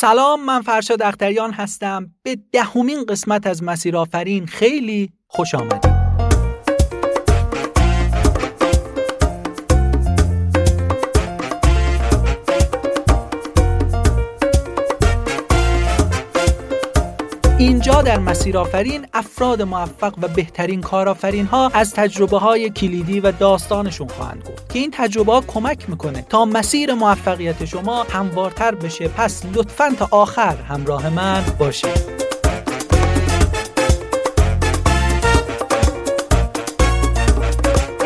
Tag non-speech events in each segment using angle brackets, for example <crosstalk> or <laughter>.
سلام من فرشاد اختریان هستم. به دهمین قسمت از مسیر آفرین خیلی خوش آمدید. در مسیر آفرین افراد موفق و بهترین کارآفرین ها از تجربه های کلیدی و داستانشون خواهند گفت که این تجربه ها کمک می‌کنه تا مسیر موفقیت شما هموارتر بشه. پس لطفا تا آخر همراه من باشید.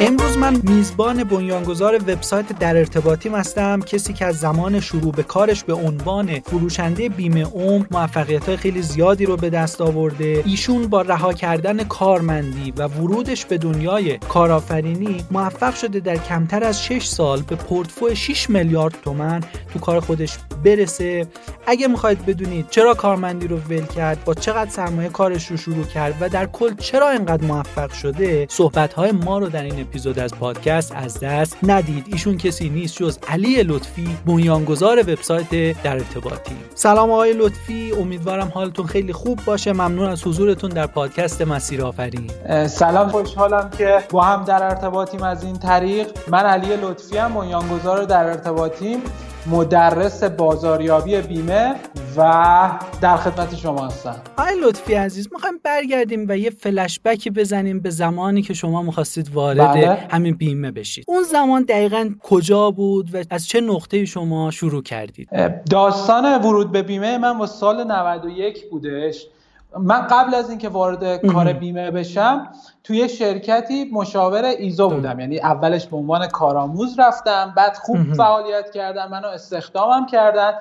امروز من میزبان بنیانگذار وبسایت در ارتباطی هستم. کسی که از زمان شروع به کارش به عنوان فروشنده بیمه عمر موفقیت های خیلی زیادی رو به دست آورده. ایشون با رها کردن کارمندی و ورودش به دنیای کارآفرینی موفق شده در کمتر از 6 سال به پورتفوی 6 میلیارد تومن تو کار خودش برسه. اگه می‌خواید بدونید چرا کارمندی رو ول کرد با چقدر سرمایه کارش رو شروع کرد و در کل چرا اینقدر موفق شده صحبت های ما رو در این اپیزود از پادکست از دست ندید. ایشون کسی نیست جز علی لطفی بنیانگذار وبسایت در ارتباطی سلام آقای لطفی امیدوارم حالتون خیلی خوب باشه. ممنون از حضورتون در پادکست مسیر آفرین. سلام خوشحالم که با هم در ارتباطیم از این طریق. من علی لطفی ام بنیانگذار در ارتباطیم. مدرس بازاریابی بیمه و در خدمت شما هستم. آقای لطفی عزیز می‌خوایم برگردیم و یه فلش بکی بزنیم به زمانی که شما می‌خواستید وارد بله. همین بیمه بشید. اون زمان دقیقا کجا بود و از چه نقطه شما شروع کردید؟ داستان ورود به بیمه من با سال 91 بودش. من قبل از اینکه وارد کار بیمه بشم توی شرکتی مشاور ایزو بودم. یعنی اولش به عنوان کارآموز رفتم بعد خوب فعالیت کردم منو استخدامم کردن.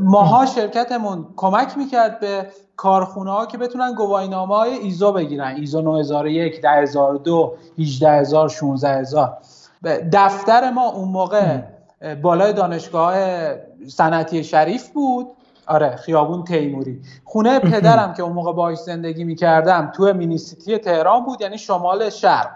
ماها شرکتمون کمک می‌کرد به کارخونه ها که بتونن گواهینامه های ایزو بگیرن. ایزو 9001 10002 18000 16000 دفتر ما اون موقع بالای دانشگاه صنعتی شریف بود. آره خیابون تیموری. خونه <laughs> پدرم که اون موقع باهاش زندگی می‌کردم تو مینیسیتی تهران بود یعنی شمال شرق.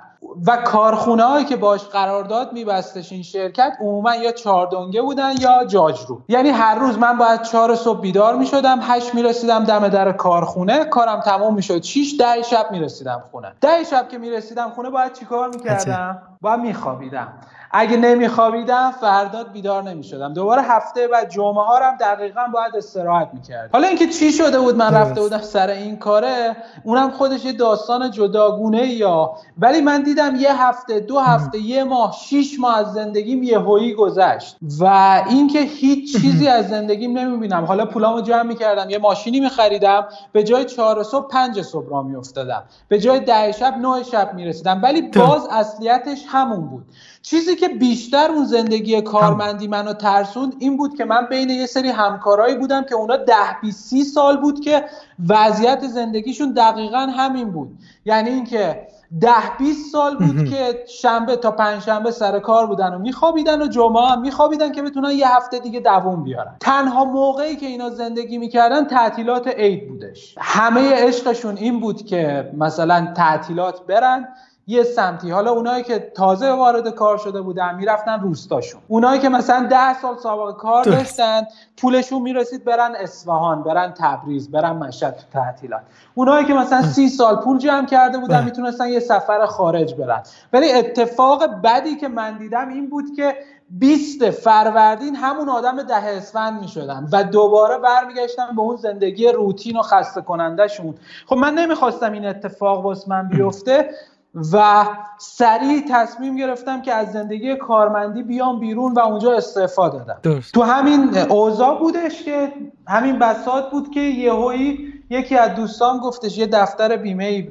و کارخونه هایی که باش قرارداد میبستش این شرکت عموما یا چاردونگه بودن یا جاجرو. یعنی هر روز من باید چهار صبح بیدار می‌شدم هشت می‌رسیدم دم در کارخونه کارم تموم می‌شد. شیش ده شب می‌رسیدم خونه. ده شب که می‌رسیدم خونه باید چیکار می‌کردم؟ باید میخوابیدم. اگه نمیخوابیدم فرداد بیدار نمی‌شدم. دوباره هفته بعد جمعه ها هم دقیقا باید استراحت می‌کرد حالا اینکه چی شده بود؟ من رفته بودم سر این کاره اونم خودش یه داستان جداگونه یا ولی من دیدم یه هفته دو هفته یه ماه شیش ماه از زندگیم یهویی گذشت. و اینکه هیچ چیزی از زندگیم نمی‌بینم. حالا پولامو جمع می‌کردم یه ماشینی میخریدم به جای چهار صبح پنج صبح را میافتادم. به جای ده شب نه شب می‌رسیدم. ولی باز اصلیتش همون بود. چیزی که بیشتر اون زندگی کارمندی منو ترسوند این بود که من بین یه سری همکارایی بودم که اونا ده بی سی سال بود که وضعیت زندگیشون دقیقا همین بود. یعنی اینکه ده 20 سال بود که شنبه تا پنجشنبه سر کار بودن و میخوابیدن و جمعه هم میخوابیدن که بتونن یه هفته دیگه دووم بیارن. تنها موقعی که اینا زندگی می‌کردن تعطیلات عید بودش. همه عشقشون این بود که مثلا تعطیلات برن یه سمتی. حالا اونایی که تازه وارد کار شده بودن می‌رفتن روستاشون. اونایی که مثلا ده سال سابقه کار داشتن پولشون می‌رسید برن اصفهان برن تبریز برن مشهد تو تعطیلات. اونایی که مثلا سی سال پول جمع کرده بودن بله. می‌تونستن یه سفر خارج برن. ولی اتفاق بدی که من دیدم این بود که 20 فروردین همون آدم ده اسفند می شدن و دوباره برمیگشتن به اون زندگی روتین و خسته کننده شون خب من نمی‌خواستم این اتفاق واسه من بیفته. و سریع تصمیم گرفتم که از زندگی کارمندی بیام بیرون و اونجا استعفا دادم. تو همین اوضاع بودش که همین بساط بود که یهویی یکی از دوستان گفتش یه دفتر بیمه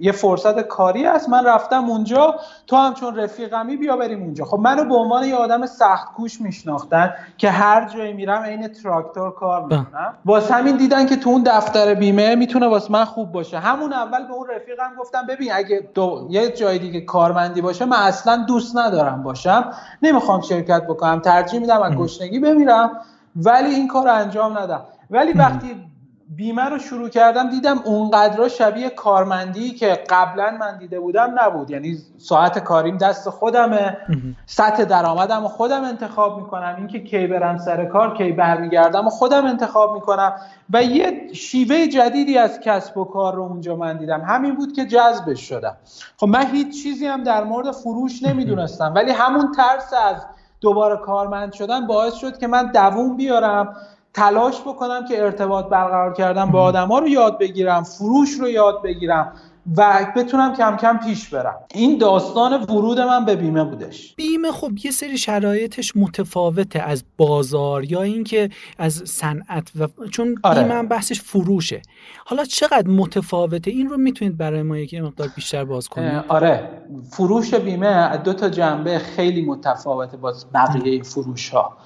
یه فرصت کاری است من رفتم اونجا تو هم چون رفیقمی بیا بریم اونجا. خب منو به عنوان یه آدم سخت کوش میشناختن که هر جایی میرم عین تراکتور کار می‌کنم. واسه همین دیدن که تو اون دفتر بیمه می‌تونه واسه من خوب باشه. همون اول به اون رفیقم گفتم ببین اگه دو... یه جای دیگه کارمندی باشه من اصلا دوست ندارم باشم. نمی‌خوام شرکت بکنم. ترجیح میدم از گشنگی بمیرم. ولی این کار انجام ندم. ولی وقتی بیمه رو شروع کردم دیدم اونقدر شبیه کارمندی که قبلا من دیده بودم نبود. یعنی ساعت کاریم دست خودمه سطح درآمدم و خودم انتخاب می‌کنم. اینکه کی برم سر کار کی برمیگردم و خودم انتخاب می‌کنم. و یه شیوه جدیدی از کسب و کار رو اونجا من دیدم. همین بود که جذبش شدم. خب من هیچ چیزی هم در مورد فروش نمی‌دونستم. ولی همون ترس از دوباره کارمند شدن باعث شد که من دووم بیارم تلاش بکنم که ارتباط برقرار کردم با آدما رو یاد بگیرم فروش رو یاد بگیرم و بتونم کم کم پیش برم. این داستان ورود من به بیمه بودش. بیمه خب یه سری شرایطش متفاوته از بازار یا اینکه از صنعت و چون آره. بیمه هم بحثش فروشه. حالا چقدر متفاوته؟ این رو می‌تونید برای ما یک مقدار بیشتر باز کنید. آره. فروش بیمه دو تا جنبه خیلی متفاوته با بقیه فروش ها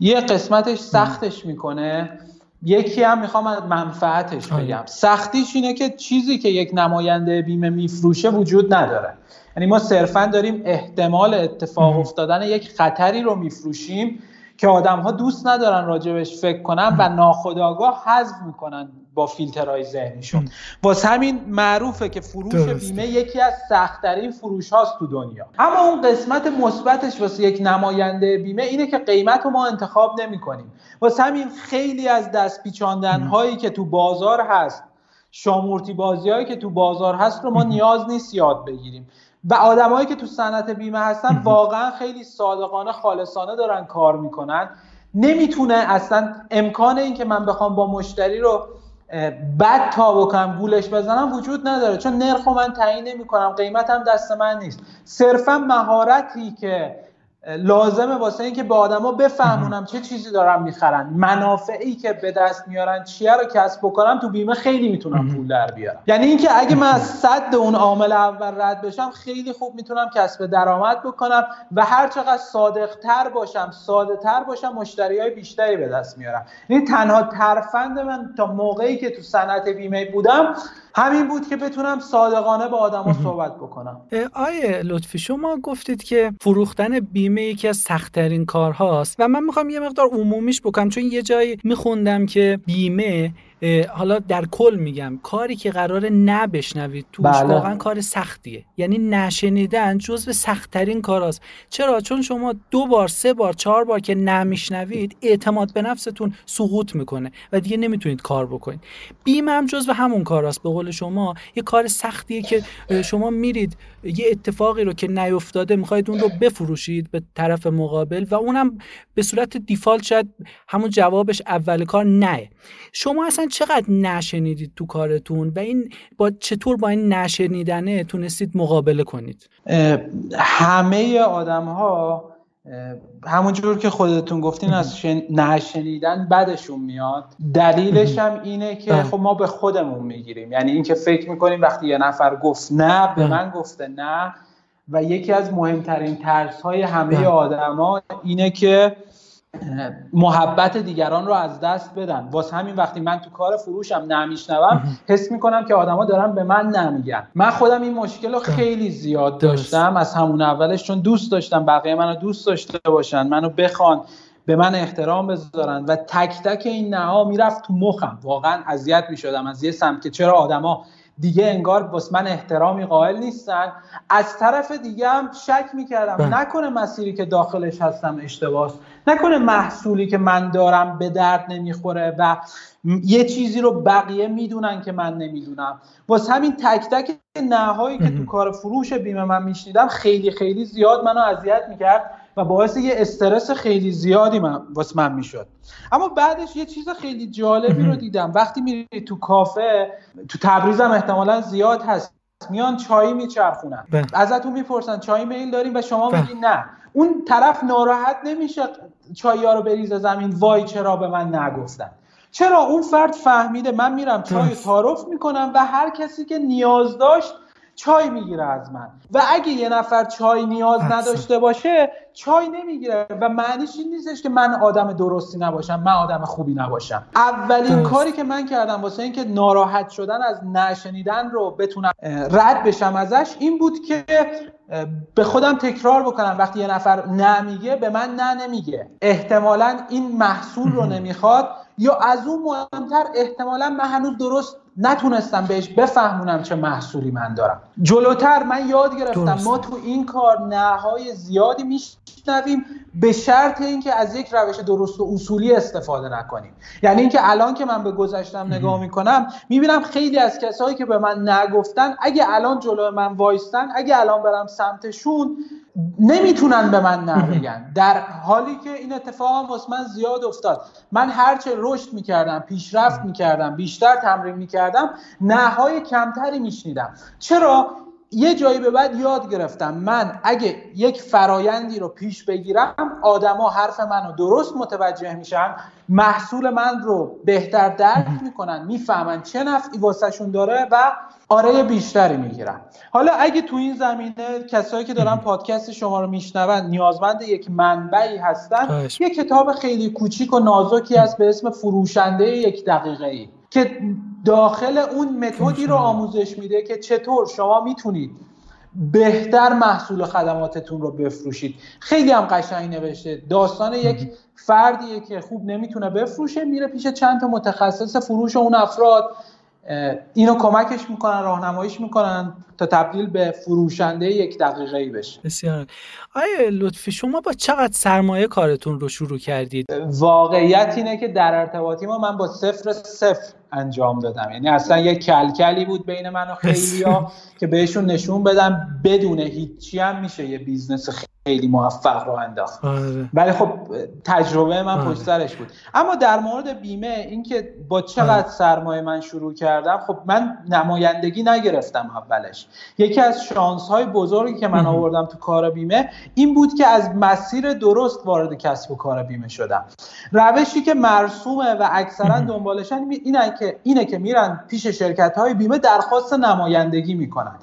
یه قسمتش سختش می‌کنه. یکی هم می‌خوام از منفعتش آره. بگم. سختیش اینه که چیزی که یک نماینده بیمه میفروشه وجود نداره. یعنی ما صرفا داریم احتمال اتفاق افتادن یک خطری رو میفروشیم که آدم ها دوست ندارن راجبش فکر کنن و ناخداگاه حذف می‌کنن با فیلترهای ذهنیشون واسه همین معروفه که فروش بیمه یکی از سختترین فروش هاست تو دنیا. اما اون قسمت مثبتش واسه یک نماینده بیمه اینه که قیمت رو ما انتخاب نمی کنیم واسه همین خیلی از دست پیچاندن هایی که تو بازار هست شامورتی بازی هایی که تو بازار هست رو ما نیاز نیست یاد بگیریم. و آدمایی که تو صنعت بیمه هستن واقعا خیلی صادقانه خالصانه دارن کار می‌کنن. نمی‌تونه اصلا امکان این که من بخوام با مشتری رو بد تا بکنم گولش بزنم وجود نداره. چون نرخ من تعیین نمی کنم قیمتم دست من نیست. صرفا مهارتی که لازمه واسه اینکه به آدما بفهمونم چه چیزی دارم می‌خرن. منافعی که به دست میارن چیه رو کسب بکنم تو بیمه خیلی می‌تونم پول در بیارم. یعنی اینکه اگه من از صد اون عامل اول رد بشم خیلی خوب می‌تونم کسب درآمد بکنم و هر چقدر صادق تر باشم ساده تر باشم مشتری های بیشتری به دست میارم. یعنی تنها ترفند من تا موقعی که تو صنعت بیمه بودم همین بود که بتونم صادقانه با آدما صحبت بکنم. آیه لطفی شما گفتید که فروختن بیمه یکی از سختترین کارهاست و من می‌خوام یه مقدار عمومیش بکنم چون یه جایی میخوندم که بیمه حالا در کل میگم کاری که قرار نبشنوید توش بله. واقعا کار سختیه. یعنی نشنیدن جزو سختترین کاراست چرا؟ چون شما دو بار سه بار چهار بار که نمیشنوید اعتماد به نفستون سقوط می‌کنه و دیگه نمی‌تونید کار بکنید. بیمه هم جزو همون کاراست به قول شما یه کار سختیه که شما میرید یه اتفاقی رو که نیفتاده می‌خواید اون رو بفروشید به طرف مقابل و اونم به صورت دیفالت شاید همون جوابش اول کار نه. شما اصلا چقدر نشنیدید تو کارتون و این با چطور با این نشنیدنه تونستید مقابله کنید؟ همه آدم ها همونجور که خودتون گفتین از نشنیدن بدشون میاد. دلیلش هم اینه که بله. خب ما به خودمون می‌گیریم. یعنی اینکه فکر می‌کنیم وقتی یه نفر گفت نه به من گفته نه. و یکی از مهمترین ترس های همه بله. آدما اینه که محبت دیگران رو از دست بدن. واسه همین وقتی من تو کار فروشم نمیشنوم حس می‌کنم که آدما دارن به من نمیگن. من خودم این مشکل رو خیلی زیاد داشتم. از همون اولش چون دوست داشتم بقیه منو دوست داشته باشن منو بخوان به من احترام بذارن و تک تک این نها می‌رفت تو مخم. واقعا اذیت می‌شدم. از یه سمت که چرا آدما دیگه انگار بس من احترامی قائل نیستن. از طرف دیگه هم شک می‌کردم. بله. نکنه مسیری که داخلش هستم اشتباهه نکنه محصولی که من دارم به درد نمی‌خوره و یه چیزی رو بقیه می‌دونن که من نمی‌دونم. واسه همین تک تک نهایی که تو کار فروش بیمه من میشنیدم خیلی خیلی زیاد منو اذیت می‌کرد. و باعث یه استرس خیلی زیادی من واسه من می‌شد. اما بعدش یه چیز خیلی جالبی رو دیدم. وقتی میری تو کافه تو تبریزم احتمالا زیاد هست. میان چای میچرخونن. بله. ازتون می‌پرسن چای میل داریم؟ و شما بله. میگین نه. اون طرف ناراحت نمیشه چای ها رو بریزه زمین. وای چرا به من نگفتن؟ چرا اون فرد فهمیده من میرم چای تعارف می‌کنم و هر کسی که نیاز داشت چای می‌گیره از من. و اگه یه نفر چای نیاز نداشته باشه چای نمی‌گیره. و معنیش این نیستش که من آدم درستی نباشم من آدم خوبی نباشم. اولین کاری که من کردم واسه اینکه ناراحت شدن از نشنیدن رو بتونم رد بشم ازش این بود که به خودم تکرار بکنم. وقتی یه نفر نمیگه به من نه نمیگه. احتمالا این محصول رو نمی‌خواد یا از اون مهمتر احتمالا من هنوز درست نتونستم بهش بفهمونم چه محصولی من دارم. جلوتر من یاد گرفتم ما تو این کار نهای زیادی میشنویم به شرط اینکه از یک روش درست و اصولی استفاده نکنیم. یعنی اینکه الان که من به گذشتم نگاه می‌کنم می‌بینم خیلی از کسایی که به من نگفتن اگه الان جلو من وایستن اگه الان برم سمتشون نمی‌تونن به من نه بگن. در حالی که این اتفاق هم واسه من زیاد افتاد. من هرچه رشد می‌کردم پیشرفت می‌کردم بیشتر تمرین می‌کردم نهای کمتری میشنیدم. چرا؟ یه جایی به بعد یاد گرفتم من اگه یک فرایندی رو پیش بگیرم آدما حرف منو درست متوجه میشن محصول من رو بهتر درک می‌کنن می‌فهمن چه نفعی واسهشون داره و آره بیشتری می‌گیرن حالا اگه تو این زمینه کسایی که دارن پادکست شما رو میشنون نیازمند یک منبعی هستن یه کتاب خیلی کوچیک و نازکی هست به اسم فروشنده یک دقیقه ای که داخل اون متدی رو آموزش میده که چطور شما می‌تونید بهتر محصول خدماتتون رو بفروشید. خیلی هم قشنگ نوشته. داستان یک فردیه که خوب نمی‌تونه بفروشه میره پیش چند تا متخصص فروش اون افراد. اینو کمکش می‌کنن راهنماییش می‌کنن. تا تبدیل به فروشنده یک دقیقه ای بشه. بسیار. آیا لطفی شما با چقدر سرمایه کارتون رو شروع کردید؟ واقعیت اینه که در ارتباطی ما من با صفر صفر انجام دادم. یعنی اصلا یه کلکلی بود بین من و خیلیا که بهشون نشون بدم بدون هیچی هم میشه یه business خیلی موفق راه انداخت. آره. ولی خب تجربه من آره. پشت سرش بود. اما در مورد بیمه اینکه با چقدر آره. سرمایه من شروع کردم خب من نمایندگی نگرفتم اولش. یکی از شانس های بزرگی که من آوردم تو کار بیمه این بود که از مسیر درست وارد کسب و کار بیمه شدم. روشی که مرسومه و اکثرا دنبالشن اینه که اینه که میرن پیش شرکت های بیمه درخواست نمایندگی می‌کنن.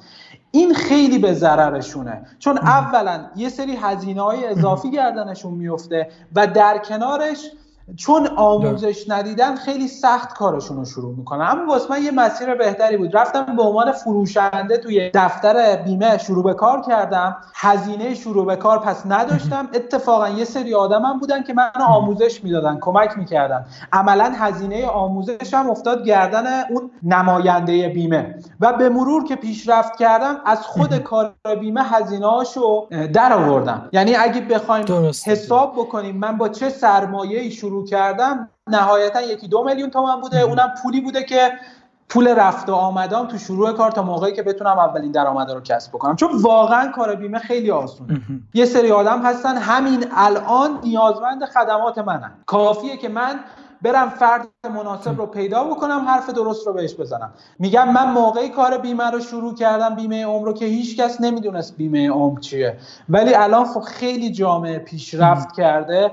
این خیلی به ضررشونه. چون اولا یه سری هزینه های اضافی گردنشون میفته و در کنارش چون آموزش ندیدن خیلی سخت کارشون رو شروع می‌کنن. اما واسه من یه مسیر بهتری بود. رفتم به عنوان فروشنده توی دفتر بیمه شروع به کار کردم. هزینه شروع به کار پس نداشتم. اتفاقا یه سری آدمم بودن که منو آموزش می‌دادن کمک می‌کردن. عملا هزینه آموزش هم افتاد گردن اون نماینده بیمه. و به مرور که پیشرفت کردم از خود کار بیمه هزینه هاشو در آوردم یعنی اگه بخوایم حساب بکنیم من با چه سرمایه شروع شروع کردم نهایتا یکی دو میلیون تومن بوده. اونم پولی بوده که پول رفت و آمدام تو شروع کار تا موقعی که بتونم اولین درآمد رو کسب بکنم. چون واقعا کار بیمه خیلی آسونه. یه سری آدم هستن همین الان نیازمند خدمات منن. کافیه که من برم فرد مناسب رو پیدا بکنم حرف درست رو بهش بزنم. میگم من موقعی کار بیمه رو شروع کردم بیمه عمر رو که هیچ کس نمی‌دونست بیمه عمر چیه. ولی الان خب خیلی جامعه پیشرفت کرده.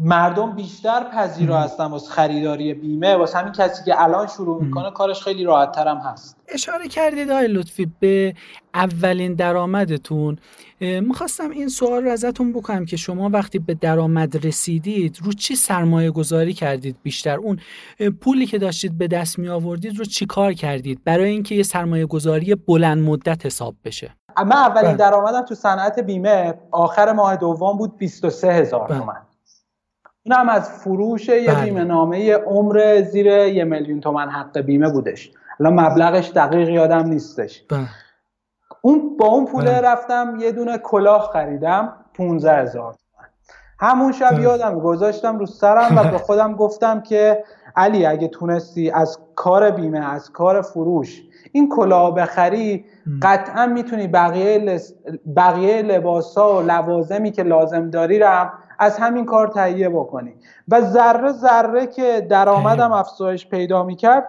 مردم بیشتر پذیرا هستن واسه خریداری بیمه واسه همین کسی که الان شروع می‌کنه کارش خیلی راحت هم هست. اشاره کردید آقای لطفی به اولین درآمدتون. می‌خواستم این سوال رو ازتون بکنم که شما وقتی به درآمد رسیدید رو چی سرمایه گذاری کردید بیشتر؟ اون پولی که داشتید به دست می آوردید رو چی کار کردید؟ برای اینکه یه سرمایه گذاری بلند مدت حساب بشه. من اولین بله. درآمدم تو صنعت بیمه آخر ماه دوم بود 23 هزار بله. تومن این هم از فروش یه بله. بیمه نامه عمر زیر یه میلیون تومن حق بیمه بودش الان مبلغش دقیق یادم نیستش بله. اون با اون پوله بله. رفتم یه دونه کلاه خریدم 15 هزار همون شب بله. یادم گذاشتم رو سرم و به <laughs> خودم گفتم که علی اگه تونستی از کار بیمه از کار فروش این کلاه بخری قطعا می‌تونی بقیه, بقیه لباس ها و لوازمی که لازم داری رو از همین کار تهیه بکنی و ذره ذره که درآمدم افزایش پیدا می‌کرد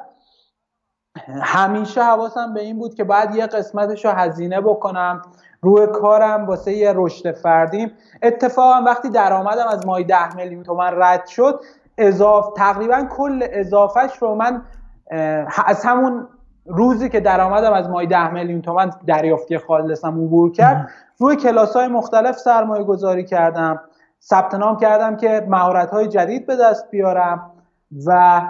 همیشه حواسم به این بود که بعد یه قسمتش رو هزینه بکنم روی کارم واسه یه رشد فردیم اتفاقا وقتی درآمدم از مای ده میلیون تومن رد شد اضاف تقریبا کل اضافهش رو من از همون روزی که درآمدم از مای ده میلیون تومن دریافتی خالصم عبور کرد روی کلاس های مختلف سرمایه گذاری کردم. ثبت نام کردم که مهارت های جدید به دست بیارم و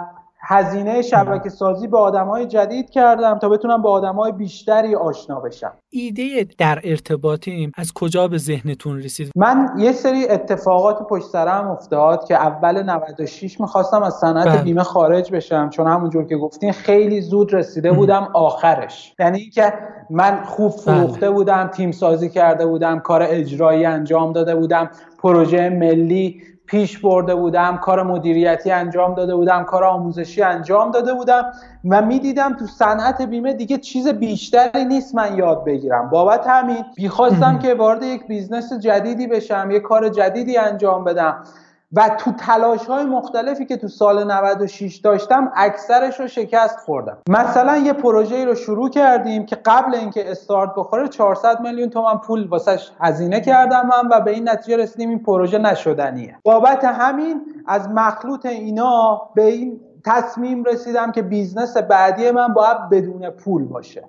هزینه شبکه سازی به آدم های جدید کردم تا بتونم با آدم های بیشتری آشنا بشم. ایده در ارتباطیم از کجا به ذهنتون رسید؟ من یه سری اتفاقات پشت سرم افتاد که اول 96 می‌خواستم از صنعت بله. بیمه خارج بشم چون همونجور که گفتین خیلی زود رسیده بودم آخرش. یعنی اینکه من خوب بله. فروخته بودم تیم سازی کرده بودم کار اجرایی انجام داده بودم. پروژه ملی پیش برده بودم کار مدیریتی انجام داده بودم کار آموزشی انجام داده بودم و می‌دیدم تو صنعت بیمه دیگه چیز بیشتری نیست من یاد بگیرم. بابت همین می‌خواستم که وارد یک business جدیدی بشم یه کار جدیدی انجام بدم. و تو تلاش های مختلفی که تو سال 96 داشتم اکثرش رو شکست خوردم. مثلا یه پروژه رو شروع کردیم که قبل اینکه استارت بخوره 400 میلیون تومن پول واسش هزینه کردم من و به این نتیجه رسیدیم این پروژه نشدنیه. بابت همین از مخلوط اینا به این تصمیم رسیدم که business بعدی من باید بدون پول باشه.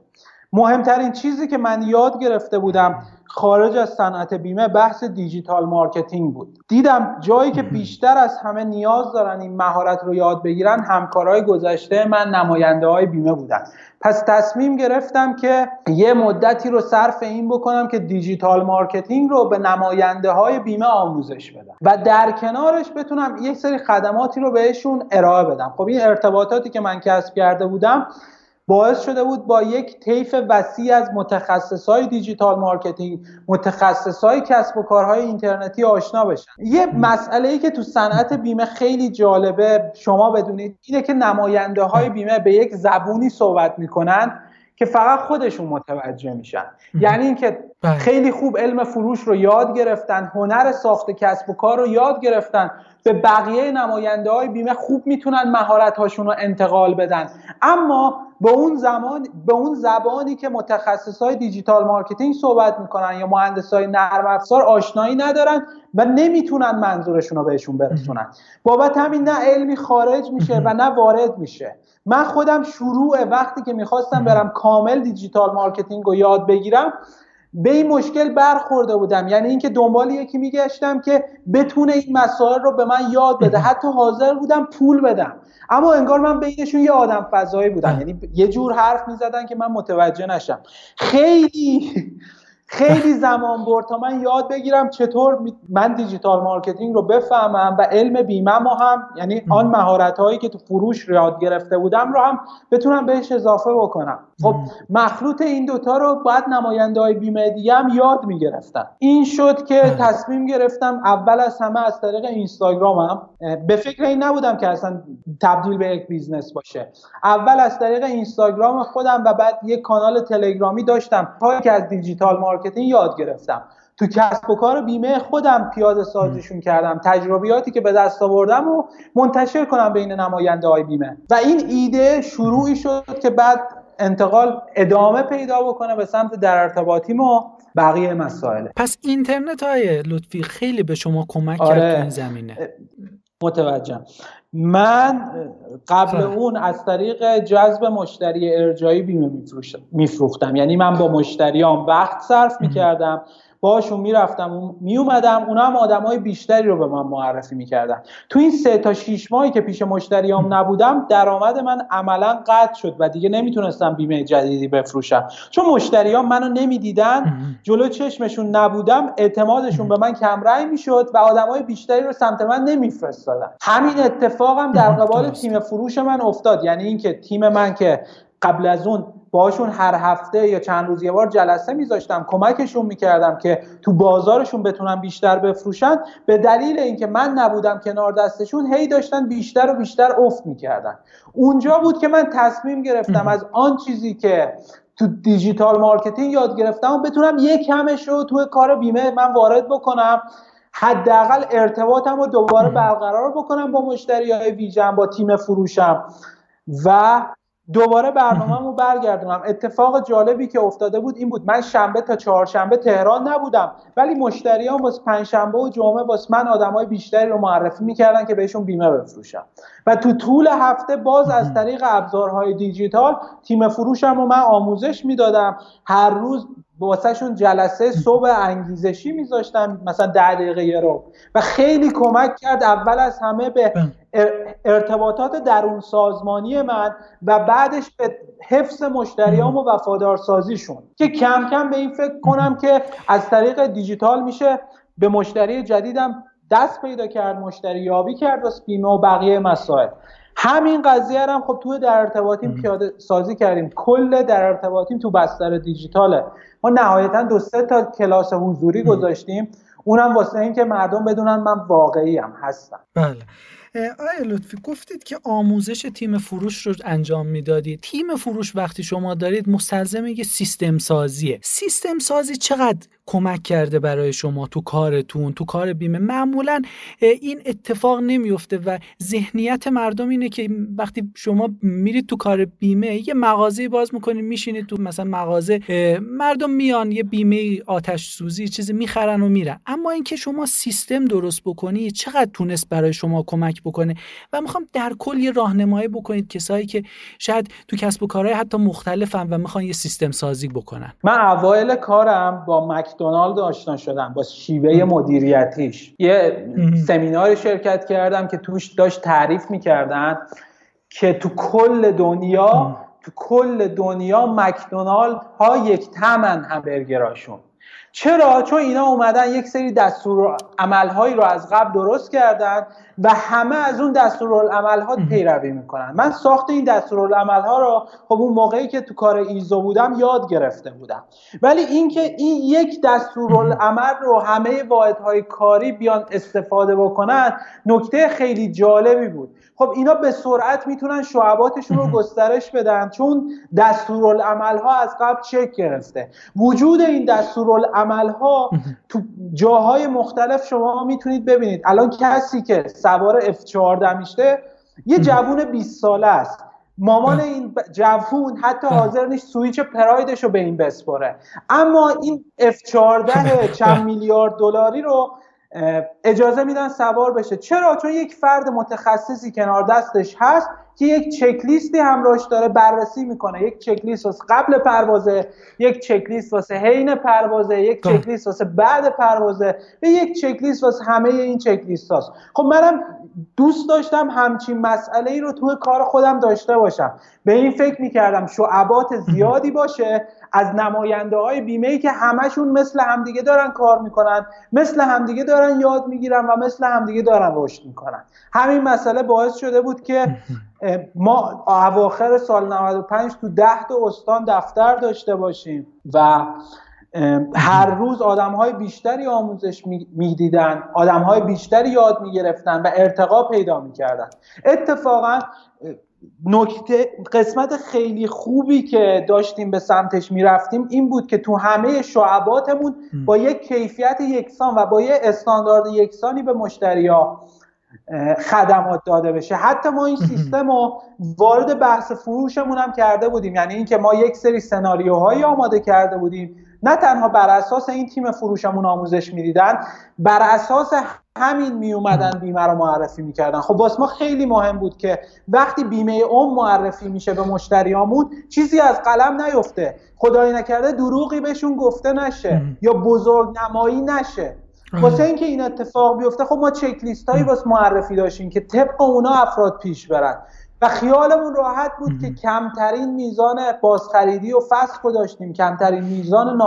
مهمترین چیزی که من یاد گرفته بودم خارج از صنعت بیمه بحث digital marketing بود. دیدم جایی که بیشتر از همه نیاز دارن این مهارت رو یاد بگیرن همکارای گذشته من نماینده های بیمه بودن. پس تصمیم گرفتم که یه مدتی رو صرف این بکنم که digital marketing رو به نماینده های بیمه آموزش بدم و در کنارش بتونم یک سری خدماتی رو بهشون ارائه بدم. خب این ارتباطاتی که من کسب کرده بودم باعث شده بود با یک طیف وسیع از متخصص های digital marketing متخصص های کسب و کارهای اینترنتی آشنا بشم. یه مسئله ای که تو صنعت بیمه خیلی جالبه شما بدونید اینه که نماینده های بیمه به یک زبونی صحبت می‌کنن که فقط خودشون متوجه میشن. یعنی اینکه بله. خیلی خوب علم فروش رو یاد گرفتن هنر ساخت کسب و کار رو یاد گرفتن. به بقیه نماینده های بیمه خوب می‌تونن مهارت هاشون رو انتقال بدن. اما به اون زمان به اون زبانی که متخصص های digital marketing صحبت می‌کنن یا مهندس های نرم افزار آشنایی ندارن و نمی‌تونن منظورشون رو بهشون برسونن. بابت همین نه علمی خارج میشه و نه وارد میشه. من خودم شروع وقتی که می‌خواستم برم کامل digital marketing رو یاد بگیرم به این مشکل برخورده بودم. یعنی اینکه دنبال یکی میگشتم که بتونه این مسائل رو به من یاد بده. حتی حاضر بودم پول بدم. اما انگار من بینشون یه آدم فضایی بودم. یعنی یه جور حرف می‌زدن که من متوجه نشم. خیلی خیلی زمان برد تا من یاد بگیرم چطور من digital marketing رو بفهمم و علم بیمه ما هم یعنی آن مهارت هایی که تو فروش یاد گرفته بودم رو هم بتونم بهش اضافه بکنم. خب مخلوط این دوتا رو باید نماینده های بیمه دیگه هم یاد می‌گرفتن این شد که. تصمیم گرفتم اول از همه از طریق اینستاگرامم به فکر این نبودم که اصلا تبدیل به یک بیزنس باشه. اول از طریق اینستاگرام خودم و بعد یک کانال تلگرامی داشتم. که از دیجیتال مارکتینگ یاد گرفتم. تو کسب و کار بیمه خودم پیاده سازیشون کردم. تجربیاتی که به دست آوردم و منتشر کنم بین نماینده های بیمه. و این ایده شروعی شد که بعد انتقال ادامه پیدا بکنه به سمت در ارتباطی ما بقیه مسائله پس اینترنت های لطفی خیلی به شما کمک آره. کرد این زمینه. متوجهم. من قبل خب. اون از طریق جذب مشتری ارجایی بیمه میفروختم. یعنی من با مشتریام وقت صرف می‌کردم. باشون می‌رفتم میومدم اونا هم آدمای بیشتری رو به من معرفی می‌کردن. تو این سه تا شیش ماهی که پیش مشتریام نبودم درآمد من عملا قطع شد و دیگه نمی‌تونستم بیمه جدیدی بفروشم. چون مشتریام منو نمی‌دیدن جلو چشمشون نبودم اعتمادشون به من کمرنگ می‌شد و آدمای بیشتری رو سمت من نمیفرستادن. همین اتفاقم در قبال تیم فروش من افتاد. یعنی اینکه تیم من که قبل از اون باشون هر هفته یا چند روز یه بار جلسه میذاشتم کمکشون می‌کردم که تو بازارشون بتونن بیشتر بفروشن. به دلیل اینکه من نبودم کنار دستشون هی داشتن بیشتر و بیشتر افت می‌کردن. اونجا بود که من تصمیم گرفتم از آن چیزی که تو digital marketing یاد گرفتم و بتونم یک کمش رو تو کار بیمه من وارد بکنم. حداقل ارتباطم رو دوباره برقرار بکنم با مشتری های ویژم با تیم فروشم. و دوباره برنامه رو برگردونم. اتفاق جالبی که افتاده بود این بود. من شنبه تا چهارشنبه تهران نبودم. ولی مشتریان واسه پنجشنبه و جمعه واسه من آدمای بیشتری رو معرفی می‌کردن که بهشون بیمه بفروشم. و تو طول هفته باز از طریق ابزارهای دیجیتال تیم فروشم رو من آموزش می‌دادم. هر روز واسهشون جلسه صبح انگیزشی میذاشتم مثلا ده دقیقه رو. و خیلی کمک کرد اول از همه به ارتباطات درون سازمانی من و بعدش به حفظ مشتریام و وفادارسازیشون. که کم کم به این فکر کنم که از طریق دیجیتال میشه به مشتری جدیدم دست پیدا کرد مشتری یابی کرد و بیمه و بقیه مسائل. همین قضیه هم خب تو در ارتباطیم پیاده سازی کردیم. کل در ارتباطیم تو بستر دیجیتاله. ما نهایتا دو سه تا کلاس حضوری گذاشتیم. اونم واسه اینکه مردم بدونن من واقعی هم هستم. بله. آیا لطفی گفتید که آموزش تیم فروش رو انجام می‌دادید. تیم فروش وقتی شما دارید مستلزم یه سیستم سازیه. سیستم سازی چقدر کمک کرده برای شما تو کارتون تو کار بیمه. معمولا این اتفاق نمیفته و ذهنیت مردم اینه که وقتی شما میرید تو کار بیمه یه مغازه باز می‌کنید میشینید تو مثلا مغازه مردم میان یه بیمه آتش سوزی چیزی می‌خرن و میرن. اما اینکه شما سیستم درست بکنی چقدر تونست برای شما کمک بکنه؟ و می‌خوام در کل یه راهنمایی بکنید کسایی که شاید تو کسب و کارهای حتی مختلفن و می‌خوان یه سیستم سازی بکنن. من اوایل کارم با مکدونالد آشنا شدم با شیوه مدیریتیش. یه سمینار شرکت کردم که توش داشت تعریف می‌کردن که تو کل دنیا تو کل دنیا مکدونالد ها یک تمن همبرگراشون. چرا؟ چون اینا اومدن یک سری دستور عملهایی رو از قبل درست کردن و همه از اون دستورالعملها پیروی می‌کنن. من ساخت این دستورالعملها رو خب اون موقعی که تو کار ایزو بودم یاد گرفته بودم. ولی اینکه این یک دستورالعمل رو همه واحدهای کاری بیان استفاده بکنن نکته خیلی جالبی بود. خب اینا به سرعت می‌تونن شعباتشون رو گسترش بدن چون دستورالعمل ها از قبل چک گرفته. وجود این دستورالعمل ها تو جاهای مختلف شما می‌تونید ببینید. الان کسی که سوار F14 میشه یه جوون 20 ساله است. مامان این جوون حتی حاضر نیست سویچ پرایدش رو به این بسپره اما این F14 چند میلیارد دلاری رو اجازه میدن سوار بشه. چرا؟ چون یک فرد متخصصی کنار دستش هست. که یک چکلیستی همراهش داره بررسی می‌کنه. یک چکلیست واسه قبل پروازه یک چکلیست واسه حین پروازه یک چکلیست واسه بعد پروازه و یک چکلیست واسه همه این چکلیست هاست خب منم دوست داشتم همچین مسئله ای رو توی کار خودم داشته باشم. به این فکر می‌کردم شعبات زیادی باشه از نماینده های بیمه ای که همشون مثل همدیگه دارن کار می‌کنن مثل همدیگه دارن یاد می‌گیرن و مثل همدیگه دارن رشد می‌کنن. همین مسئله باعث شده بود که ما اواخر سال 95 تو ده تا استان دفتر داشته باشیم و هر روز آدم های بیشتری آموزش می‌دیدن آدم های بیشتری یاد می‌گرفتن و ارتقا پیدا می‌کردن. اتفاقا نکته قسمت خیلی خوبی که داشتیم به سمتش می‌رفتیم این بود که تو همه شعباتمون با یک کیفیت یکسان و با یک استاندارد یکسانی به مشتریا خدمات داده بشه. حتی ما این سیستم رو وارد بحث فروشمون هم کرده بودیم. یعنی اینکه ما یک سری سناریوهایی آماده کرده بودیم. نه تنها بر اساس این تیم فروشمون آموزش می‌دیدن بر اساس همین می اومدن بیمه رو معرفی می‌کردن. خب واسه ما خیلی مهم بود که وقتی بیمه اون معرفی میشه به مشتریامون چیزی از قلم نیفته. خدای نکرده دروغی بهشون گفته نشه یا بزرگ نمایی نشه. واسه اینکه این اتفاق بیفته خب ما چک لیست هایی واسه معرفی داشتیم که طبق اونا افراد پیش برن. و خیالمون راحت بود که کمترین میزان بازخریدی و فسخ رو داشتیم. کمترین میزان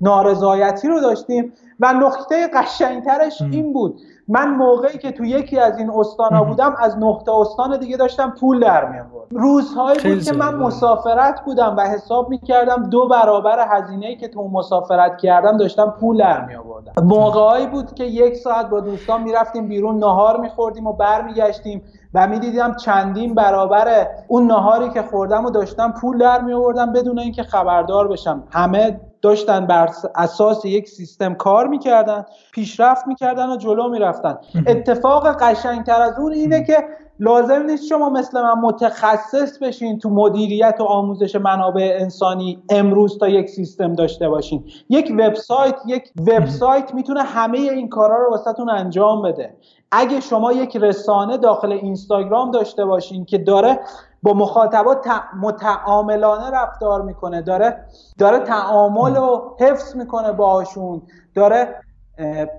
نارضایتی رو داشتیم. و نقطه قشنگترش این بود من موقعی که تو یکی از این استانا بودم از نقطه استان دیگه داشتم پول در می روزهایی بود که من مسافرت بودم و حساب می‌کردم دو برابر هزینه‌ای که تو مسافرت کردم داشتم پول در می آوردم. موقعی بود که یک ساعت با دوستان می‌رفتیم بیرون نهار میخوردیم و برمیگشتیم. و می‌دیدم چندین برابر اون نهاری که خوردم و داشتم پول در می آوردم بدون اینکه خبردار بشم. همه داشتن بر اساس یک سیستم کار می‌کردن پیشرفت می‌کردن و جلو می‌رفتن. اتفاق قشنگتر از اون اینه که لازم نیست شما مثل من متخصص بشین تو مدیریت و آموزش منابع انسانی امروز تا یک سیستم داشته باشین. یک وبسایت یک وبسایت می‌تونه همه این کارا رو واسهتون انجام بده. اگه شما یک رسانه داخل اینستاگرام داشته باشین که داره با مخاطبات متعاملانه رفتار می‌کنه داره داره تعامل رو حفظ می‌کنه باهاشون داره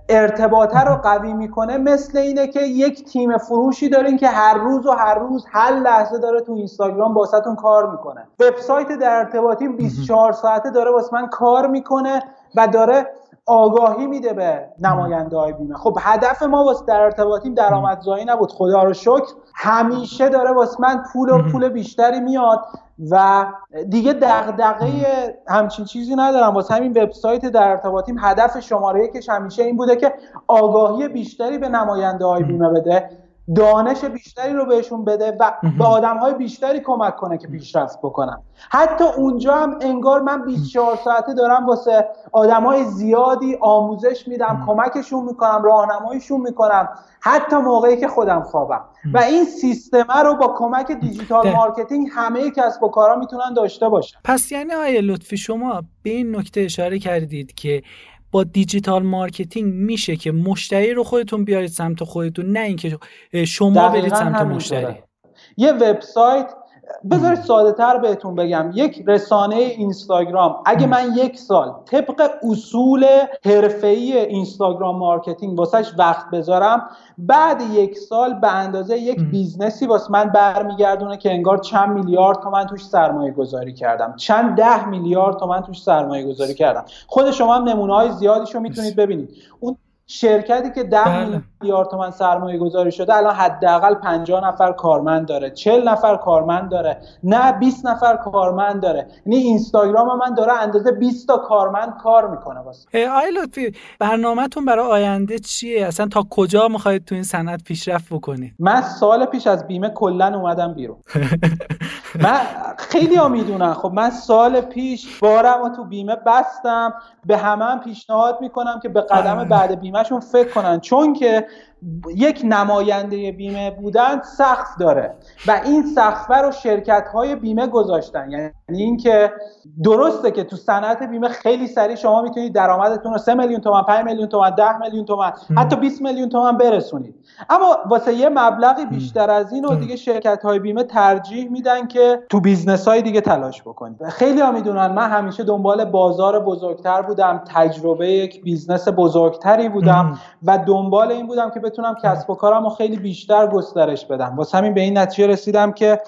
ارتباطه رو قوی می‌کنه مثل اینه که یک تیم فروشی دارین که هر روز و هر روز هر لحظه داره تو اینستاگرام باستون کار می‌کنه. وبسایت در ارتباطی 24 ساعته داره واسه من کار می‌کنه و داره آگاهی میده به نماینده های بیمه. خب هدف ما واسه در ارتباطیم درآمدزایی نبود. خدا رو شکر. همیشه داره واسه من پول و پول بیشتری میاد. و دیگه دغدغه همچین چیزی ندارم. واسه همین وبسایت در ارتباطیم هدف شماره یکش همیشه این بوده که آگاهی بیشتری به نماینده های بیمه بده. دانش بیشتری رو بهشون بده و به آدم های بیشتری کمک کنه که پیشرفت بکنن. حتی اونجا هم انگار من 24 ساعته دارم واسه آدم های زیادی آموزش میدم کمکشون می‌کنم راهنماییشون می‌کنم حتی موقعی که خودم خوابم. و این سیستمه رو با کمک digital marketing همه کسب و کارا می‌تونن داشته باشن. پس یعنی آقای لطفی شما به این نکته اشاره کردید که با digital marketing میشه که مشتری رو خودتون بیارید سمت خودتون نه اینکه شما برید سمت مشتری. یه وبسایت بذارید ساده تر بهتون بگم. یک رسانه اینستاگرام اگه من یک سال طبق اصول حرفه‌ای Instagram marketing واسش وقت بذارم بعد یک سال به اندازه یک business ی واسه من برمیگردونه که انگار چند میلیارد تومن توش سرمایه گذاری کردم. چند ده میلیارد تومن توش سرمایه گذاری کردم. خود شما هم نمونه های زیادیشو می‌تونید ببینید. اون شرکتی که ده بله. میلیارد تومن سرمایه گذاری شده الان حداقل 50 نفر کارمند داره 40 نفر کارمند داره نه 20 نفر کارمند داره. یعنی اینستاگرام من داره اندازه 20 تا کارمند کار می‌کنه واسه. آقای لطفی برنامهتون برای آینده چیه؟ اصلا تا کجا می‌خواید تو این صنعت پیشرفت بکنید؟ من سال پیش از بیمه کلا اومدم بیرون. <laughs> من خیلی ها می‌دونن. خب من سال پیش بارم تو بیمه بستم. به همه هم پیشنهاد می‌کنم که به قدم بعد بیمهشون فکر کنن. چون که یک نماینده بیمه بودن سقف داره. و این سقف رو شرکت های بیمه گذاشتن. یعنی اینکه درسته که تو صنعت بیمه خیلی سریع شما می‌تونید درآمدتون رو 3 میلیون تومن 5 میلیون تومن 10 میلیون تومن حتی 20 میلیون تومن برسونید. اما واسه یه مبلغی بیشتر از این و دیگه شرکت های بیمه ترجیح میدن که تو business های دیگه تلاش بکنید. خیلی ها می‌دونن. من همیشه دنبال بازار بزرگتر بودم تجربه یک business بزرگتری بودم و دنبال این بودم که بتونم کسب و کارم رو خیلی بیشتر گسترش بدم. واسه همین به این نتیجه رسیدم که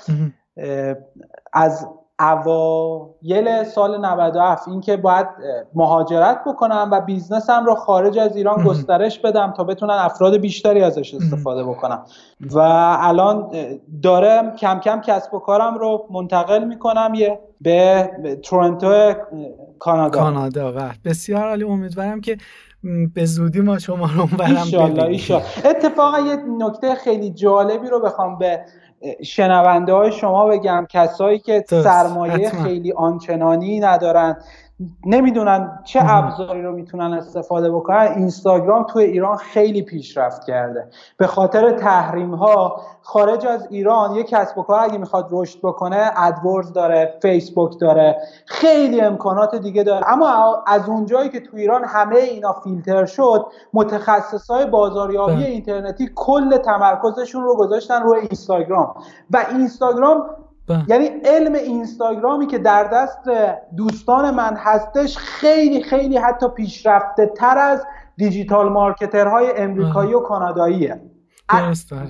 از اوایل سال 97 اینکه باید مهاجرت بکنم و بیزنسم رو خارج از ایران گسترش بدم تا بتونن افراد بیشتری ازش استفاده بکنم. و الان دارم کم کم کسب و کارم رو منتقل می‌کنم یه به تورنتو کانادا. کانادا و بسیار عالی. امیدوارم که به زودی ما شما رو برم اتفاقا یه نکته خیلی جالبی رو بخوام به شنونده های شما بگم کسایی که سرمایه خیلی آنچنانی ندارن. نمی‌دونن چه ابزاری رو می‌تونن استفاده بکنن. اینستاگرام تو ایران خیلی پیشرفت کرده. به خاطر تحریم ها خارج از ایران یک کسب و کار اگه می‌خواد رشد بکنه ادورز داره فیسبوک داره. خیلی امکانات دیگه داره. اما از اونجایی که تو ایران همه اینا فیلتر شد متخصص های بازاریابی بله. اینترنتی کل تمرکزشون رو گذاشتن روی اینستاگرام. و اینستاگرام یعنی علم اینستاگرامی که در دست دوستان من هستش خیلی خیلی حتی پیشرفته تر از digital marketer های امریکایی و کاناداییه.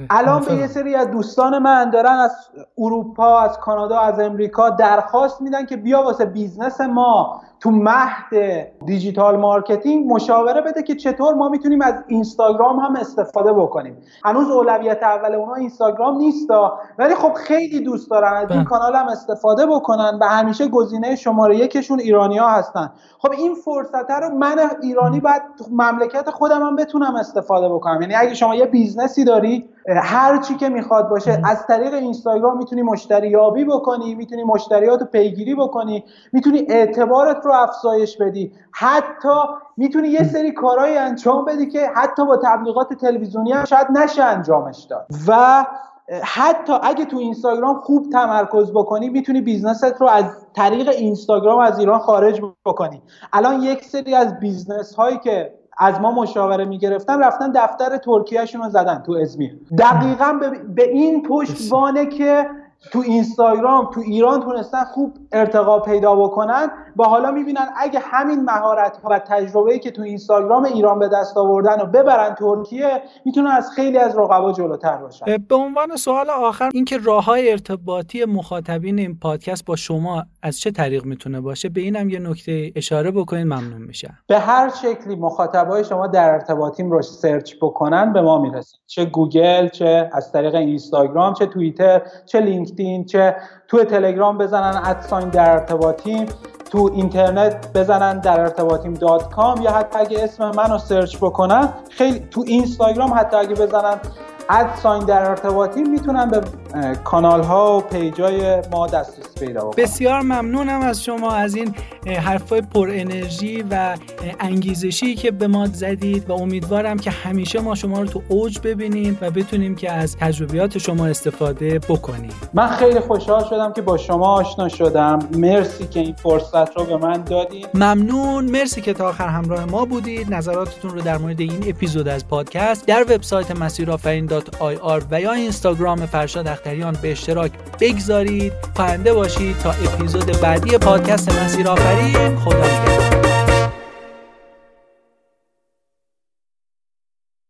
الان به یه سری از دوستان من دارن از اروپا از کانادا از امریکا درخواست میدن که بیا واسه business ما تو مهد digital marketing مشاوره بده که چطور ما می‌تونیم از اینستاگرام هم استفاده بکنیم. هنوز اولویت اول اونا اینستاگرام نیستا ولی خب خیلی دوست دارن از این بله. کانال هم استفاده بکنن و همیشه گزینه شماره یکشون ایرانی ها هستن. خب این فرصت رو من ایرانی باید مملکت خودم هم بتونم استفاده بکنم. یعنی اگه شما یه business ی داری هر چی که می‌خواد باشه از طریق اینستاگرام می‌تونی مشتری یابی بکنی می‌تونی مشتریات رو پیگیری بکنی می‌تونی اعتبارت رو افزایش بدی. حتی می‌تونی یه سری کارهایی انجام بدی که حتی با تبلیغات تلویزیونی هم شاید نشه انجامش داد. و حتی اگه تو اینستاگرام خوب تمرکز بکنی می‌تونی business ت رو از طریق اینستاگرام از ایران خارج بکنی. الان یک سری از business هایی که از ما مشاوره می‌گرفتن رفتن دفتر ترکیهشون رو زدن تو ازمیر. دقیقا به, این پشتوانه که تو اینستاگرام تو ایران تونستن خوب ارتقا پیدا بکنن با حالا می‌بینن اگه همین مهارت ها و تجربه‌ای که تو اینستاگرام ایران به دست آوردن و ببرن ترکیه می‌تونن از خیلی از رقبا جلوتر باشن. به عنوان سوال آخر اینکه راه های ارتباطی مخاطبین این پادکست با شما از چه طریق می‌تونه باشه به اینم یه نکته اشاره بکنید ممنون میشم. به هر شکلی مخاطبای شما در ارتباطیم رو سرچ بکنن به ما می‌رسن. چه گوگل چه از طریق اینستاگرام چه توییتر چه لینکدین چه تو تلگرام بزنن ادساین در ارتباطیم. تو اینترنت بزنن در ارتباطیم dot com یا حتی اگه اسم منو سرچ بکنن خیلی تو اینستاگرام حتی اگه بزنن اد ساین در ارتباطی می‌تونن به کانال ها و پیج های ما دسترسی پیدا بکنن. بسیار ممنونم از شما از این حرفای پر انرژی و انگیزشی که به ما زدید و امیدوارم که همیشه ما شما رو تو اوج ببینیم و بتونیم که از تجربیات شما استفاده بکنیم. من خیلی خوشحال شدم که با شما آشنا شدم. مرسی که این فرصت رو به من دادید. ممنون. مرسی که تا آخر همراه ما بودید. نظراتتون رو در مورد این اپیزود از پادکست در وبسایت مسیرآفرین آر و یا اینستاگرام فرشاد اختریان به اشتراک بگذارید. پرنده باشید تا اپیزود بعدی پادکست مسیر آفرین خدا نگهدار.